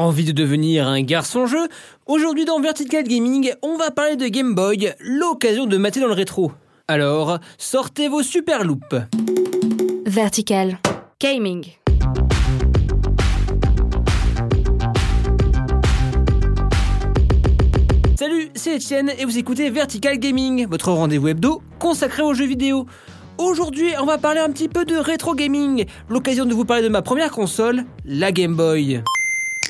Envie de devenir un garçon-jeu Aujourd'hui dans Vertical Gaming, on va parler de Game Boy, l'occasion de mater dans le rétro. Alors, sortez vos super loupes. Vertical Gaming. Salut, c'est Etienne et vous écoutez Vertical Gaming, votre rendez-vous hebdo consacré aux jeux vidéo. Aujourd'hui, on va parler un petit peu de rétro gaming, l'occasion de vous parler de ma première console, la Game Boy.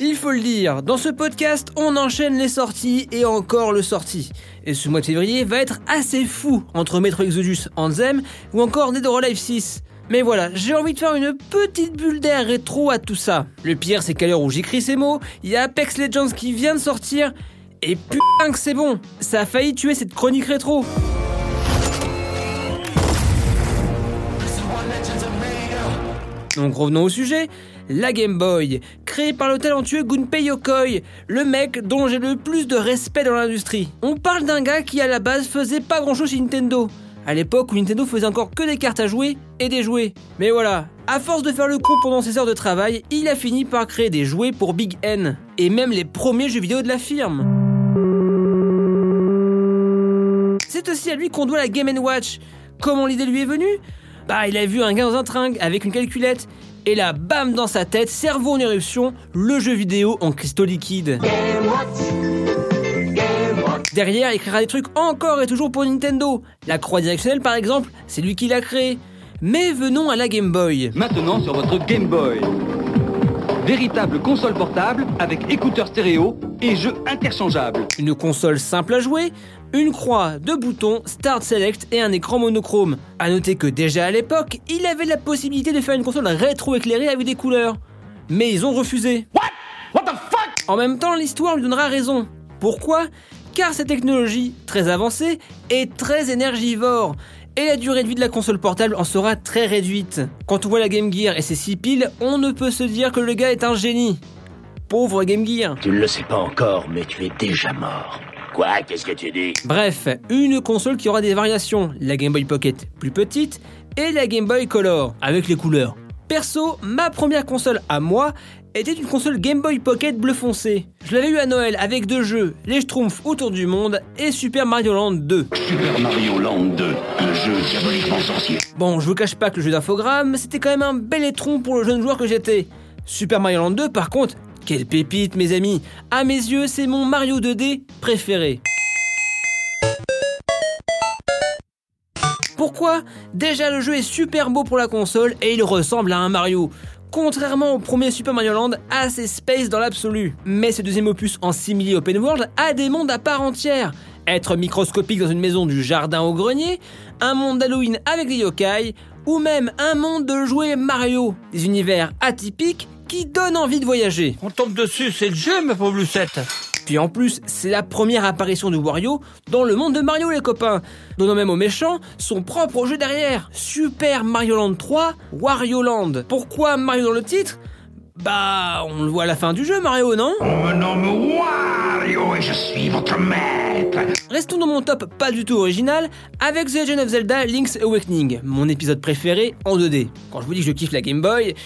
Il faut le dire, dans ce podcast, on enchaîne les sorties et encore le sorti. Et ce mois de février va être assez fou entre Metro Exodus Anthem ou encore Dead or Alive 6. Mais voilà, j'ai envie de faire une petite bulle d'air rétro à tout ça. Le pire, c'est qu'à l'heure où j'écris ces mots, il y a Apex Legends qui vient de sortir. Et putain que c'est bon Ça a failli tuer cette chronique rétro Donc revenons au sujet, la Game Boy, créée par le talentueux Gunpei Yokoi, le mec dont j'ai le plus de respect dans l'industrie. On parle d'un gars qui à la base faisait pas grand chose chez Nintendo, à l'époque où Nintendo faisait encore que des cartes à jouer et des jouets. Mais voilà, à force de faire le con pendant ses heures de travail, il a fini par créer des jouets pour Big N, et même les premiers jeux vidéo de la firme. C'est aussi à lui qu'on doit la Game Watch. Comment l'idée lui est venue? Bah, il a vu un gars dans un tringue avec une calculette. Et là, bam dans sa tête, cerveau en éruption, le jeu vidéo en cristaux liquides. Derrière, il créera des trucs encore et toujours pour Nintendo. La croix directionnelle, par exemple, c'est lui qui l'a créé. Mais venons à la Game Boy. Maintenant sur votre Game Boy. Véritable console portable avec écouteurs stéréo et jeux interchangeables. Une console simple à jouer, une croix, deux boutons, Start Select et un écran monochrome. A noter que déjà à l'époque, il avait la possibilité de faire une console rétro-éclairée avec des couleurs. Mais ils ont refusé. What? What the fuck? En même temps, l'histoire lui donnera raison. Pourquoi? Car cette technologie, très avancée, est très énergivore. Et la durée de vie de la console portable en sera très réduite. Quand on voit la Game Gear et ses 6 piles, on ne peut se dire que le gars est un génie. Pauvre Game Gear. Tu ne le sais pas encore, mais tu es déjà mort. Quoi? Qu'est-ce que tu dis? Bref, une console qui aura des variations. La Game Boy Pocket plus petite et la Game Boy Color avec les couleurs. Perso, ma première console à moi était une console Game Boy Pocket bleu foncé. Je l'avais eu à Noël avec deux jeux, les Schtroumpfs autour du monde et Super Mario Land 2. Super Mario Land 2, un jeu diaboliquement sorcier. Bon, je vous cache pas que le jeu d'infogramme, c'était quand même un bel étron pour le jeune joueur que j'étais. Super Mario Land 2, par contre, quelle pépite, mes amis. À mes yeux, c'est mon Mario 2D préféré. Pourquoi? Déjà, le jeu est super beau pour la console et il ressemble à un Mario. Contrairement au premier Super Mario Land, assez space dans l'absolu. Mais ce deuxième opus en simili open world a des mondes à part entière. Être microscopique dans une maison du jardin au grenier, un monde d'Halloween avec des yokai, ou même un monde de jouets Mario. Des univers atypiques qui donnent envie de voyager. On tombe dessus, c'est le jeu, ma pauvre Lucette. Puis en plus, c'est la première apparition de Wario dans le monde de Mario, les copains, donnant même au méchant son propre jeu derrière. Super Mario Land 3, Wario Land. Pourquoi Mario dans le titre? Bah, on le voit à la fin du jeu, Mario, non? On me nomme Wario et je suis votre maître. Restons dans mon top pas du tout original avec The Legend of Zelda Link's Awakening, mon épisode préféré en 2D. Quand je vous dis que je kiffe la Game Boy,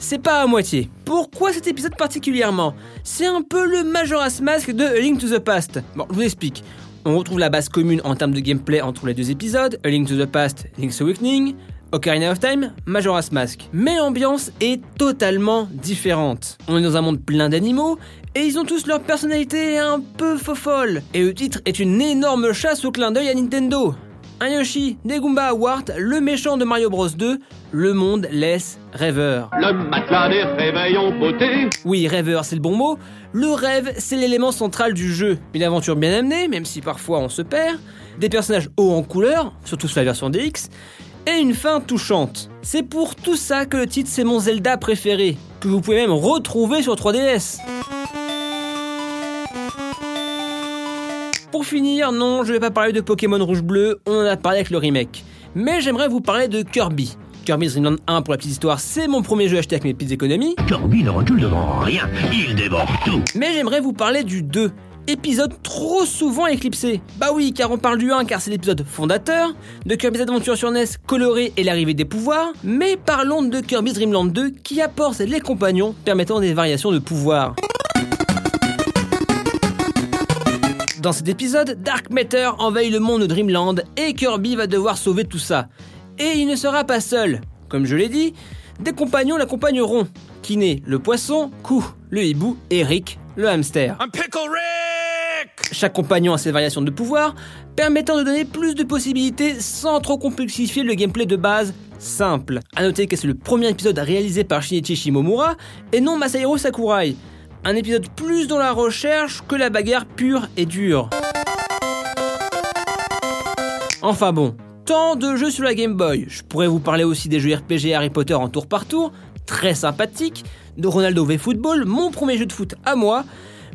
c'est pas à moitié. Pourquoi cet épisode particulièrement? C'est un peu le Majora's Mask de Link to the Past. Bon, je vous explique. On retrouve la base commune en termes de gameplay entre les deux épisodes, A Link to the Past, Link's Awakening, Ocarina of Time, Majora's Mask. Mais l'ambiance est totalement différente. On est dans un monde plein d'animaux, et ils ont tous leur personnalité un peu fofolle. Et le titre est une énorme chasse au clin d'œil à Nintendo. Un Yoshi, des Goomba à Wart, le méchant de Mario Bros 2, le monde laisse rêveur. Le matelas des réveils en beauté. Oui, rêveur, c'est le bon mot. Le rêve, c'est l'élément central du jeu. Une aventure bien amenée, même si parfois on se perd. Des personnages hauts en couleur, surtout sur la version DX. Et une fin touchante. C'est pour tout ça que le titre c'est mon Zelda préféré, que vous pouvez même retrouver sur 3DS. Pour finir, non, je vais pas parler de Pokémon Rouge-Bleu, on en a parlé avec le remake. Mais j'aimerais vous parler de Kirby. Kirby's Dream Land 1 pour la petite histoire, c'est mon premier jeu acheté avec mes petites économies. Kirby ne recule devant rien, il dévore tout. Mais j'aimerais vous parler du 2, épisode trop souvent éclipsé. Bah oui, car on parle du 1 car c'est l'épisode fondateur, de Kirby's Adventure sur NES coloré et l'arrivée des pouvoirs, mais parlons de Kirby's Dream Land 2 qui apporte les compagnons permettant des variations de pouvoir. Dans cet épisode, Dark Matter envahit le monde de Dreamland et Kirby va devoir sauver tout ça. Et il ne sera pas seul. Comme je l'ai dit, des compagnons l'accompagneront. Kiné, le poisson, Kou, le hibou et Rick, le hamster. Un pickle Rick Chaque compagnon a ses variations de pouvoir, permettant de donner plus de possibilités sans trop complexifier le gameplay de base simple. A noter que c'est le premier épisode réalisé par Shinichi Shimomura et non Masahiro Sakurai. Un épisode plus dans la recherche que la bagarre pure et dure. Enfin bon, tant de jeux sur la Game Boy. Je pourrais vous parler aussi des jeux RPG Harry Potter en tour par tour, très sympathique, de Ronaldo V Football, mon premier jeu de foot à moi,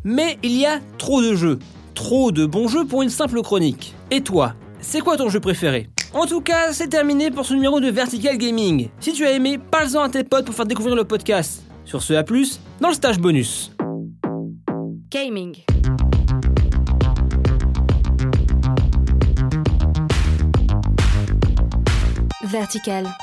mais il y a trop de jeux, trop de bons jeux pour une simple chronique. Et toi, c'est quoi ton jeu préféré? En tout cas, c'est terminé pour ce numéro de Vertical Gaming. Si tu as aimé, parle-en à tes potes pour faire découvrir le podcast. Sur ce, à plus, dans le stage bonus. Gaming. Vertical.